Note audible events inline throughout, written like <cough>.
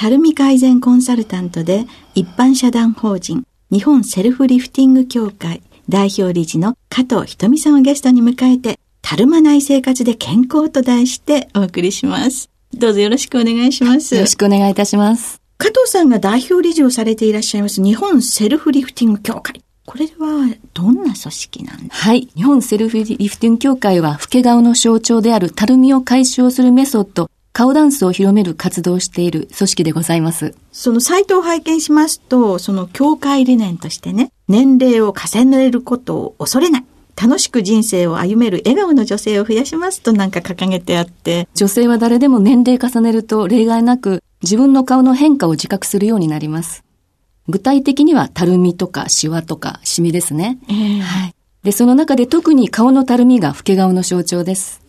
たるみ改善コンサルタントで一般社団法人日本セルフリフティング協会代表理事の加藤ひとみさんをゲストに迎えて、たるまない生活で健康と題してお送りします。どうぞよろしくお願いします。よろしくお願いいたします。加藤さんが代表理事をされていらっしゃいます日本セルフリフティング協会。これはどんな組織なんですかはい。日本セルフリフティング協会は、老け顔の象徴であるたるみを解消するメソッド、顔ダンスを広める活動をしている組織でございます。そのサイトを拝見しますと、その協会理念としてね、年齢を重ねることを恐れない。楽しく人生を歩める笑顔の女性を増やしますとなんか掲げてあって。女性は誰でも年齢重ねると例外なく自分の顔の変化を自覚するようになります。具体的にはたるみとかシワとかシミですね。えー、はい。で、その中で特に顔のたるみが老け顔の象徴です。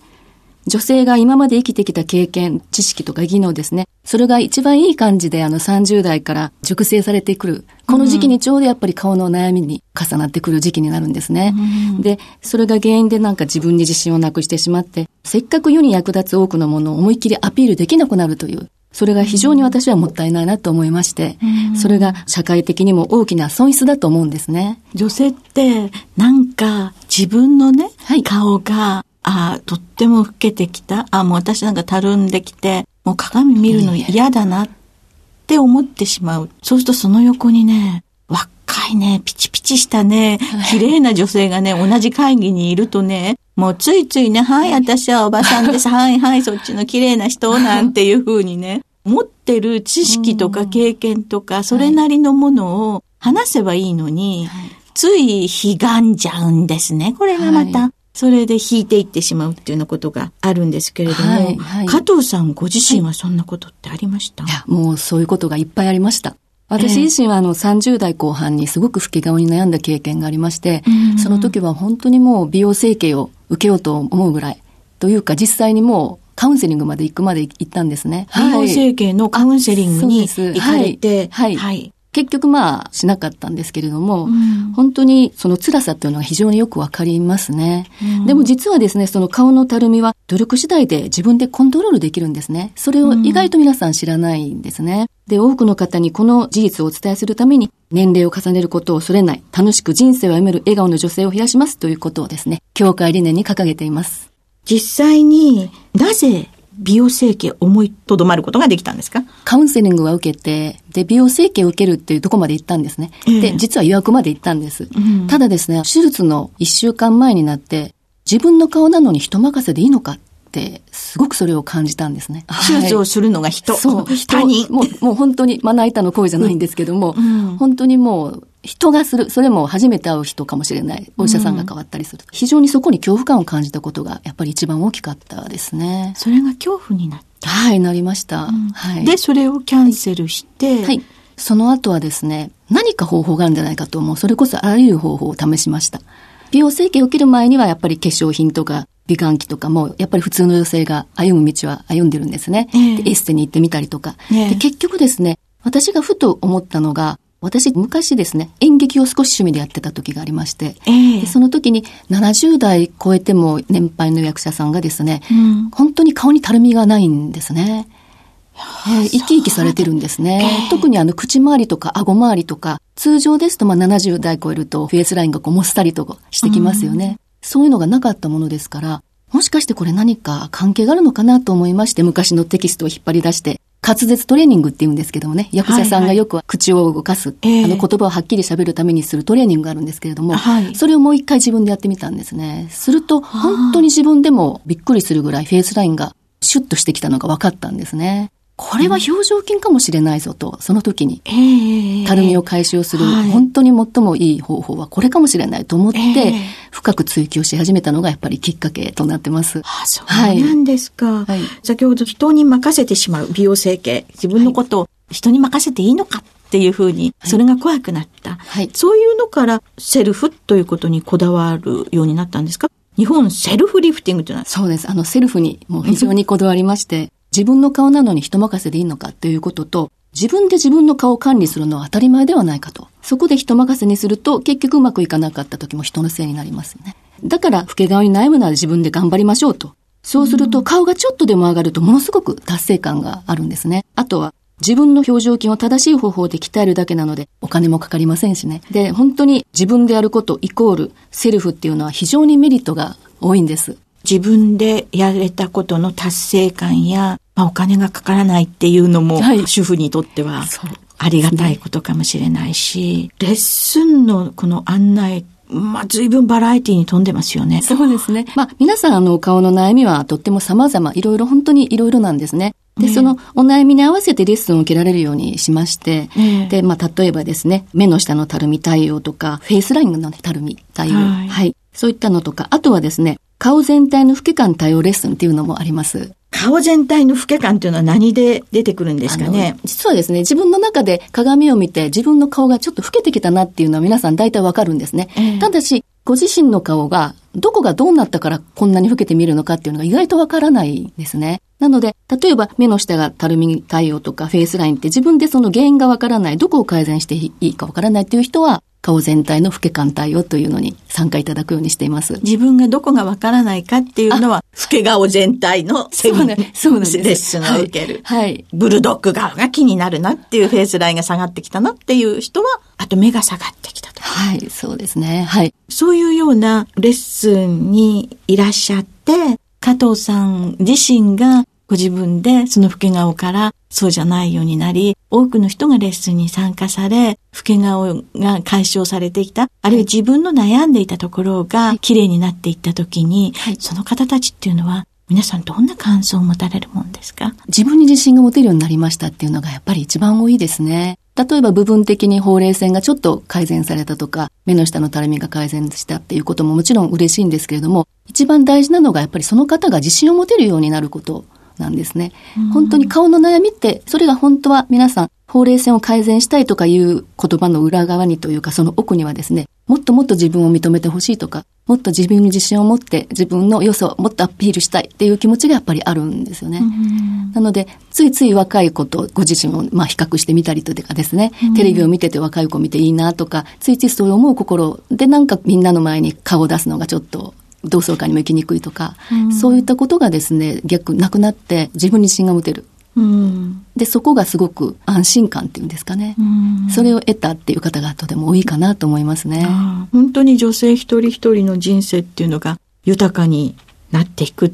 女性が今まで生きてきた経験、知識とか技能ですね。それが一番いい感じであの30代から熟成されてくる。この時期にちょうどやっぱり顔の悩みに重なってくる時期になるんですね。うん、で、それが原因でなんか自分に自信をなくしてしまって、せっかく世に役立つ多くのものを思いっきりアピールできなくなるという、それが非常に私はもったいないなと思いまして、それが社会的にも大きな損失だと思うんですね。女性ってなんか自分のね、はい、顔が、ああ、とっても老けてきた。あもう私なんかたるんできて、もう鏡見るの嫌だなって思ってしまう。そうするとその横にね、若いね、ピチピチしたね、綺麗な女性がね、同じ会議にいるとね、もうついついね、はい、私はおばさんです。<laughs> はいはい、そっちの綺麗な人なんていうふうにね、持ってる知識とか経験とか、それなりのものを話せばいいのに、ついひがんじゃうんですね。これがまた。それで引いていってしまうっていうようなことがあるんですけれども、はいはい、加藤さんご自身はそんなことってありました、いや、もうそういうことがいっぱいありました。私自身はあの30代後半にすごく老け顔に悩んだ経験がありまして、その時は本当にもう美容整形を受けようと思うぐらい、というか実際にもうカウンセリングまで行くまで行ったんですね。美容整形のカウンセリングに行かれて、はい。はい。結局まあしなかったんですけれども、うん、本当にその辛さっていうのは非常によくわかりますね、うん、でも実はですね、その顔のたるみは努力次第で自分でコントロールできるんですね。それを意外と皆さん知らないんですね。で、多くの方にこの事実をお伝えするために、年齢を重ねることを恐れない、楽しく人生を歩める笑顔の女性を増やしますということをですね、協会理念に掲げています。実際になぜ美容整形思いとどまることができたんですか？カウンセリングは受けて、で、美容整形を受けるっていうとこまで行ったんですね。えー、で、実は予約まで行ったんです。うん、ただですね、手術の一週間前になって、自分の顔なのに人任せでいいのかって、すごくそれを感じたんですね。手術をするのが人。そう。他人。もう、もう本当に、まな板の声じゃないんですけども、うん、本当にもう、人がする、それも初めて会う人かもしれない、お医者さんが変わったりする、うん、非常にそこに恐怖感を感じたことが、やっぱり一番大きかったですね。それが恐怖になった。はい、なりました。うん、はい。で、それをキャンセルして、はい。その後はですね、何か方法があるんじゃないかと思う。それこそあらゆる方法を試しました。美容整形を受ける前にはやっぱり化粧品とか美顔器とかも、やっぱり普通の女性が歩む道は歩んでるんですね。えー、エステに行ってみたりとか、えー、で。結局ですね、私がふと思ったのが、私、昔ですね、演劇を少し趣味でやってた時がありまして、えー、その時に70代超えても年配の役者さんがですね、うん、本当に顔にたるみがないんですね。えー、生き生きされてるんですね。特にあの口周りとか顎周りとか、通常ですとまあ70代超えるとフェイスラインがこうもったりとしてきますよね、うん。そういうのがなかったものですから、もしかしてこれ何か関係があるのかなと思いまして昔のテキストを引っ張り出して滑舌トレーニングって言うんですけどもね、役者さんがよく口を動かす、はいはい、あの言葉をはっきり喋るためにするトレーニングがあるんですけれども、はい、それをもう一回自分でやってみたんですね。すると、本当に自分でもびっくりするぐらいフェイスラインがシュッとしてきたのが分かったんですね。これは表情筋かもしれないぞと、その時に、たるみを解消する、本当に最もいい方法はこれかもしれないと思って、深く追求し始めたのがやっぱりきっかけとなってます。あそうなんですか、はい。先ほど人に任せてしまう美容整形、自分のことを人に任せていいのかっていうふうに、それが怖くなった、はい。そういうのからセルフということにこだわるようになったんですか？日本セルフリフティングというのは。そうです。あの、セルフにもう非常にこだわりまして、自分の顔なのに人任せでいいのかということと、自分で自分の顔を管理するのは当たり前ではないかと。そこで人任せにすると結局うまくいかなかった時も人のせいになりますよね。だから老け顔に悩むなら自分で頑張りましょうと。そうすると顔がちょっとでも上がるとものすごく達成感があるんですね。あとは自分の表情筋を正しい方法で鍛えるだけなのでお金もかかりませんしね。で、本当に自分でやることイコールセルフっていうのは非常にメリットが多いんです。自分でやれたことの達成感や、まあ、お金がかからないっていうのも、はい、主婦にとってはありがたいことかもしれないし、レッスンのこの案内まあ、随分バラエティに富んでますよね。そうですね。まあ、皆さん、あの、顔の悩みはとっても様々、いろいろ、本当にいろいろなんですね。で、そのお悩みに合わせてレッスンを受けられるようにしまして、で、まあ、例えばですね、目の下のたるみ対応とか、フェイスラインのたるみ対応、はい、はい。そういったのとか、あとはですね、顔全体の老け感対応レッスンっていうのもあります。顔全体の老け感っていうのは何で出てくるんですかね？実はですね、自分の中で鏡を見て自分の顔がちょっと老けてきたなっていうのは皆さん大体わかるんですね。えー、ただし、ご自身の顔がどこがどうなったからこんなに老けて見るのかっていうのが意外とわからないですね。なので、例えば目の下がたるみ対応とかフェイスラインって自分でその原因がわからない、どこを改善していいかわからないっていう人は、顔全体の老け感対応というのに参加いただくようにしています。自分がどこがわからないかっていうのは、老け顔全体のセミ、ね、そうなんですレッスンを受ける。はい。ブルドッグ顔が気になるなっていうフェイスラインが下がってきたなっていう人は、あと目が下がってきたと。はい、そうですね。はい。そういうようなレッスンにいらっしゃって、加藤さん自身がご自分でその老け顔からそうじゃないようになり、多くの人がレッスンに参加され、老け顔が解消されてきた、あるいは自分の悩んでいたところが綺麗になっていった時に、はい、その方たちっていうのは皆さんどんな感想を持たれるもんですか？自分に自信が持てるようになりましたっていうのがやっぱり一番多いですね。例えば部分的にほうれい線がちょっと改善されたとか、目の下のたるみが改善したっていうことももちろん嬉しいんですけれども、一番大事なのがやっぱりその方が自信を持てるようになることなんですね。本当に顔の悩みって、それが本当は皆さん、ほうれい線を改善したいとかいう言葉の裏側にというか、その奥にはですね、もっともっと自分を認めてほしいとか、もっと自分に自信を持って自分の良さをもっとアピールしたいっていう気持ちがやっぱりあるんですよね。なので、ついつい若い子とご自身をまあ比較してみたりとかですね、テレビを見てて若い子見ていいなとか、ついついそう思う心でなんかみんなの前に顔を出すのがちょっと同窓会にも行きにくいとか、うん、そういったことがですね、逆なくなって自分に自信が持てる。うん、で、そこがすごく安心感っていうんですかね、うん。それを得たっていう方がとても多いかなと思いますね。本当に女性一人一人の人生っていうのが豊かになっていくっ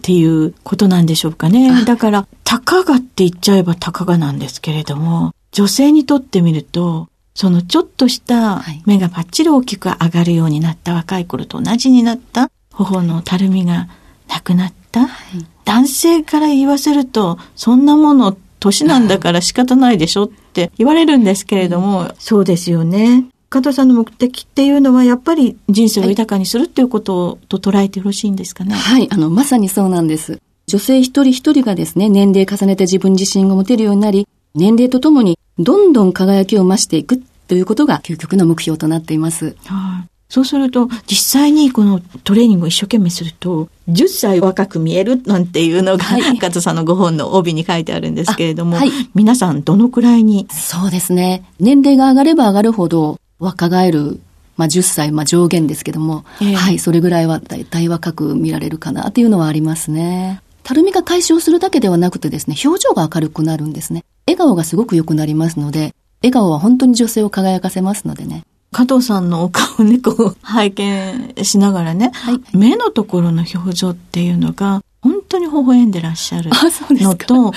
ていうことなんでしょうかね。はい、だから、たかがって言っちゃえばたかがなんですけれども、女性にとってみると、そのちょっとした目がパッチリ大きく上がるようになった若い頃と同じになった頬のたるみがなくなった、はい、男性から言わせるとそんなもの年なんだから仕方ないでしょって言われるんですけれども、そうですよね。加藤さんの目的っていうのはやっぱり人生を豊かにするっていうことと捉えてよろしいんですかね？はい、あの、まさにそうなんです。女性一人一人がですね、年齢重ねて自分自身が持てるようになり、年齢とともにどんどん輝きを増していくということが究極の目標となっています。はい、そうすると、実際にこのトレーニングを一生懸命すると、10歳若く見えるなんていうのが、はい、<laughs> 加藤さんのご本の帯に書いてあるんですけれども、はい、皆さんどのくらいに？そうですね。年齢が上がれば上がるほど若返るまあ、10歳、まあ、上限ですけども、えー、はい、それぐらいは大体若く見られるかなっていうのはありますね。たるみが解消するだけではなくてですね、表情が明るくなるんですね。笑顔がすごく良くなりますので、笑顔は本当に女性を輝かせますのでね。加藤さんのお顔ね、こう、拝見しながらね、はい、目のところの表情っていうのが、本当に微笑んでらっしゃるのと、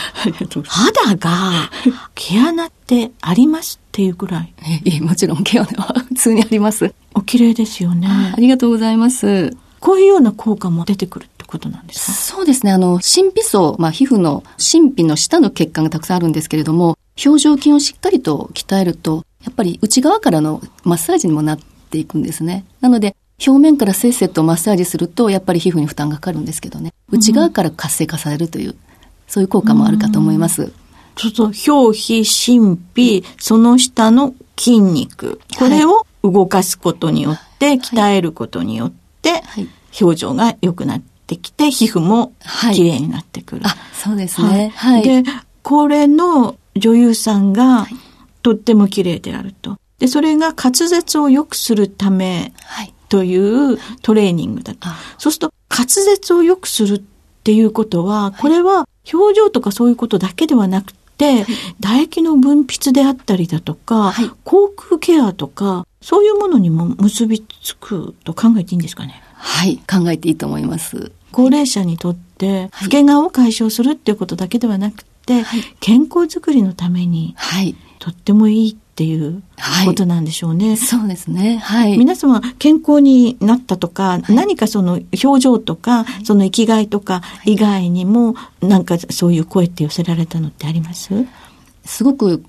肌が毛穴ってありますっていうぐらい。え、え、もちろん毛穴は <laughs> 普通にあります。お綺麗ですよね。ありがとうございます。こういうような効果も出てくることなんですか？そうですね。あの、神秘層、まあ、皮膚の神秘の下の血管がたくさんあるんですけれども、表情筋をしっかりと鍛えると、やっぱり内側からのマッサージにもなっていくんですね。なので、表面からせっせとマッサージすると、やっぱり皮膚に負担がかかるんですけどね。内側から活性化されるという、そういう効果もあるかと思います。ちょっと表皮、神秘、その下の筋肉。これを動かすことによって、鍛えることによって、表情が良くなってきて、皮膚も綺麗になってくる。あ、そうですね。はい。で、これの女優さんが、とっても綺麗であると。で、それが滑舌を良くするためというトレーニングだと。そうすると滑舌を良くするっていうことは、これは表情とかそういうことだけではなくて、唾液の分泌であったりだとか、口腔ケアとか、そういうものにも結びつくと考えていいんですかね？はい、考えていいと思います。高齢者にとって、老け顔を解消するっていうことだけではなくて、健康づくりのために、はい、とってもいいっていうことなんでしょうね。はい、そうですね。はい。皆様健康になったとか、はい、何かその表情とか、はい、その生きがいとか以外にも、なんかそういう声って寄せられたのってあります？すごく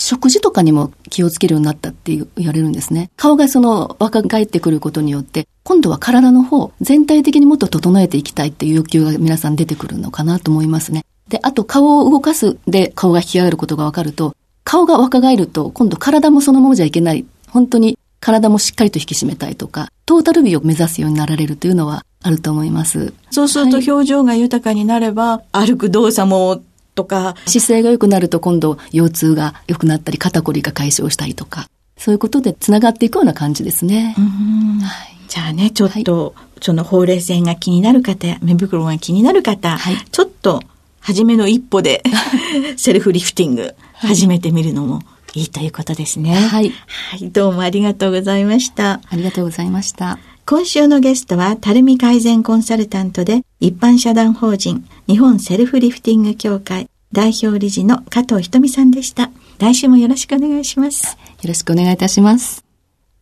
食事とかにも気をつけるようになったって言われるんですね。顔がその若返ってくることによって、今度は体の方、全体的にもっと整えていきたいっていう欲求が皆さん出てくるのかなと思いますね。で、あと顔を動かすで顔が引き上がることがわかると、顔が若返ると、今度体もそのままじゃいけない。本当に体もしっかりと引き締めたいとか、トータル美を目指すようになられるというのはあると思います。そうすると表情が豊かになれば、はい、歩く動作もとか。姿勢が良くなると今度腰痛が良くなったり、肩こりが解消したりとか、そういうことで繋がっていくような感じですね。はい、じゃあね、ちょっと、はい、そのほうれい線が気になる方、目袋が気になる方、はい、ちょっと初めの一歩で <laughs> <laughs> セルフリフティング始めてみるのもいいということですね。はい。はい。どうもありがとうございました。ありがとうございました。今週のゲストは、たるみ改善コンサルタントで、一般社団法人、日本セルフリフティング協会、代表理事の加藤ひとみさんでした。来週もよろしくお願いします。よろしくお願いいたします。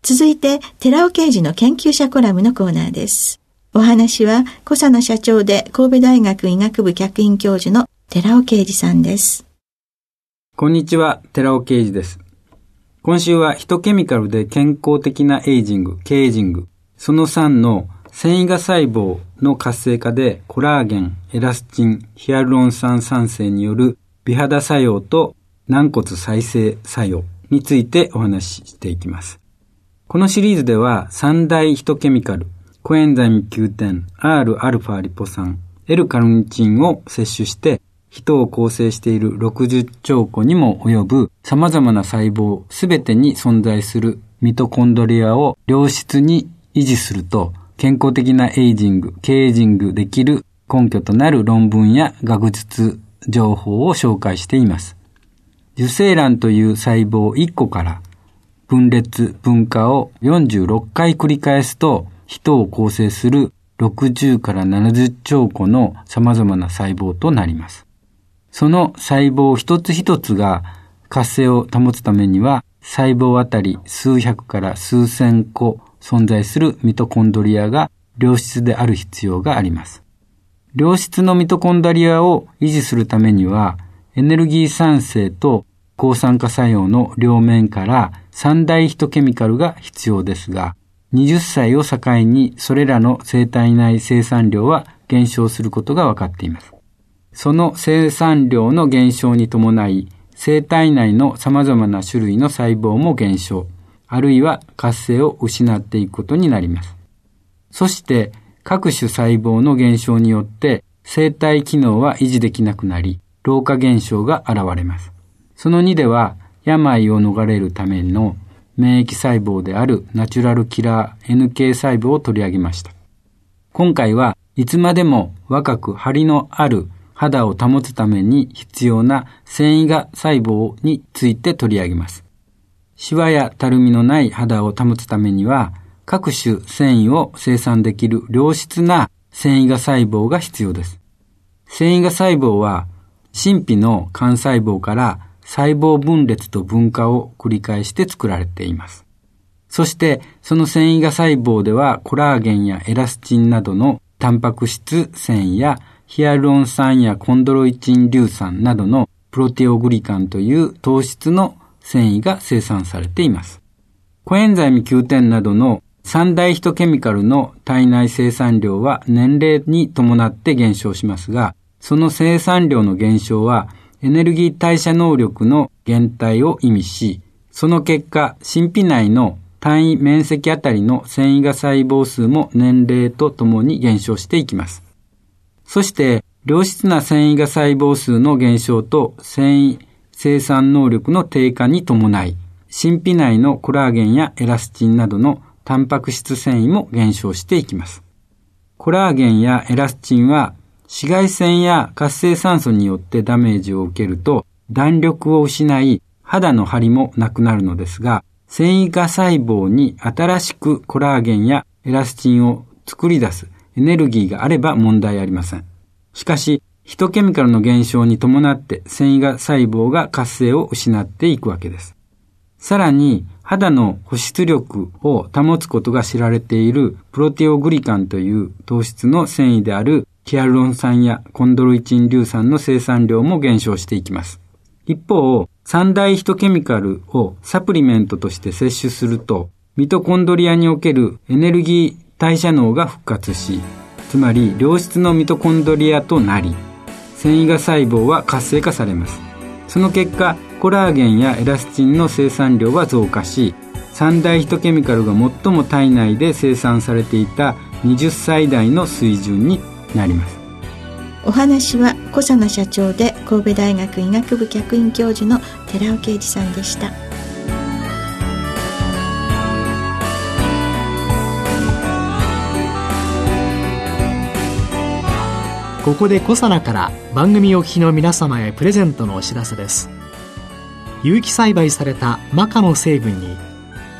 続いて、寺尾刑事の研究者コラムのコーナーです。お話は、小佐野社長で神戸大学医学部客員教授の寺尾啓二さんです。こんにちは、寺尾啓二です。今週はヒトケミカルで健康的なエイジング、ケージング、その3の繊維が細胞の活性化でコラーゲン、エラスチン、ヒアルロン酸産生による美肌作用と軟骨再生作用についてお話ししていきます。このシリーズでは三大ヒトケミカル、コエンザイム Q10、Rα リポ酸、L カルニチンを摂取して、人を構成している60兆個にも及ぶ様々な細胞すべてに存在するミトコンドリアを良質に維持すると、健康的なエイジング、ケージングできる根拠となる論文や学術情報を紹介しています。受精卵という細胞1個から分裂、分化を46回繰り返すと人を構成する60から70兆個の様々な細胞となります。その細胞一つ一つが活性を保つためには細胞あたり数百から数千個存在するミトコンドリアが良質である必要があります。良質のミトコンドリアを維持するためにはエネルギー酸性と抗酸化作用の両面から三大ヒトケミカルが必要ですが、20歳を境にそれらの生体内生産量は減少することが分かっています。その生産量の減少に伴い、生体内の様々な種類の細胞も減少。あるいは活性を失っていくことになります。そして各種細胞の減少によって生体機能は維持できなくなり、老化現象が現れます。その2では、病を逃れるための免疫細胞であるナチュラルキラー NK 細胞を取り上げました。今回はいつまでも若く張りのある肌を保つために必要な繊維が細胞について取り上げます。シワやたるみのない肌を保つためには各種繊維を生産できる良質な繊維が細胞が必要です。繊維が細胞は神秘の幹細胞から細胞分裂と分化を繰り返して作られています。そしてその繊維が細胞ではコラーゲンやエラスチンなどのタンパク質繊維やヒアルロン酸やコンドロイチン硫酸などのプロテオグリカンという糖質の繊維が生産されています。コエンザイム Q10 などの三大ヒトケミカルの体内生産量は年齢に伴って減少しますが、その生産量の減少はエネルギー代謝能力の減退を意味し、その結果、神秘内の単位面積あたりの繊維が細胞数も年齢とともに減少していきます。そして、良質な繊維が細胞数の減少と繊維生産能力の低下に伴い、神秘内のコラーゲンやエラスチンなどのタンパク質繊維も減少していきます。コラーゲンやエラスチンは紫外線や活性酸素によってダメージを受けると弾力を失い肌の張りもなくなるのですが、繊維化細胞に新しくコラーゲンやエラスチンを作り出すエネルギーがあれば問題ありません。しかし、ヒトケミカルの減少に伴って繊維が細胞が活性を失っていくわけです。さらに、肌の保湿力を保つことが知られているプロテオグリカンという糖質の繊維であるヒアルロン酸やコンドロイチン硫酸の生産量も減少していきます。一方、三大ヒトケミカルをサプリメントとして摂取すると、ミトコンドリアにおけるエネルギー代謝能が復活し、つまり良質のミトコンドリアとなり、繊維が細胞は活性化されます。その結果、コラーゲンやエラスチンの生産量は増加し、三大ヒトケミカルが最も体内で生産されていた20歳代の水準になります。お話は小佐奈社長で神戸大学医学部客員教授の寺尾啓二さんでした。ここで小佐奈から番組お聞きの皆様へプレゼントのお知らせです。有機栽培されたマカの成分に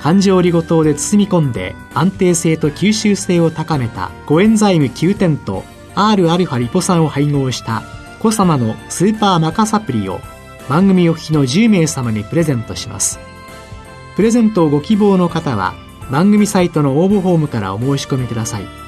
環状リゴ糖で包み込んで安定性と吸収性を高めたコエンザイム9点と Rα リポ酸を配合したコサナのスーパーマカサプリを番組お聞きの10名様にプレゼントします。プレゼントをご希望の方は番組サイトの応募フォームからお申し込みください。